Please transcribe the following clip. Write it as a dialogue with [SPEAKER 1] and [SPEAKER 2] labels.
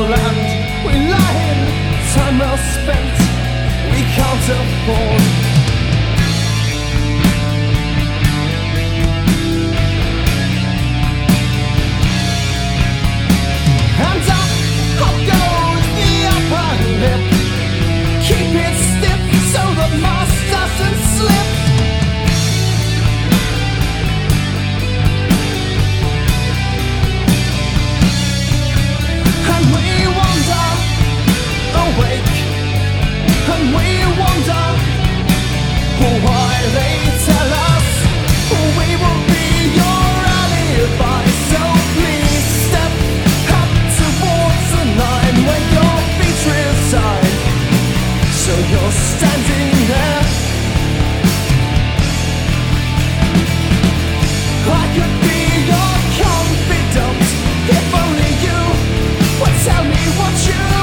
[SPEAKER 1] land. We lie in time well spent. We can't afford. you.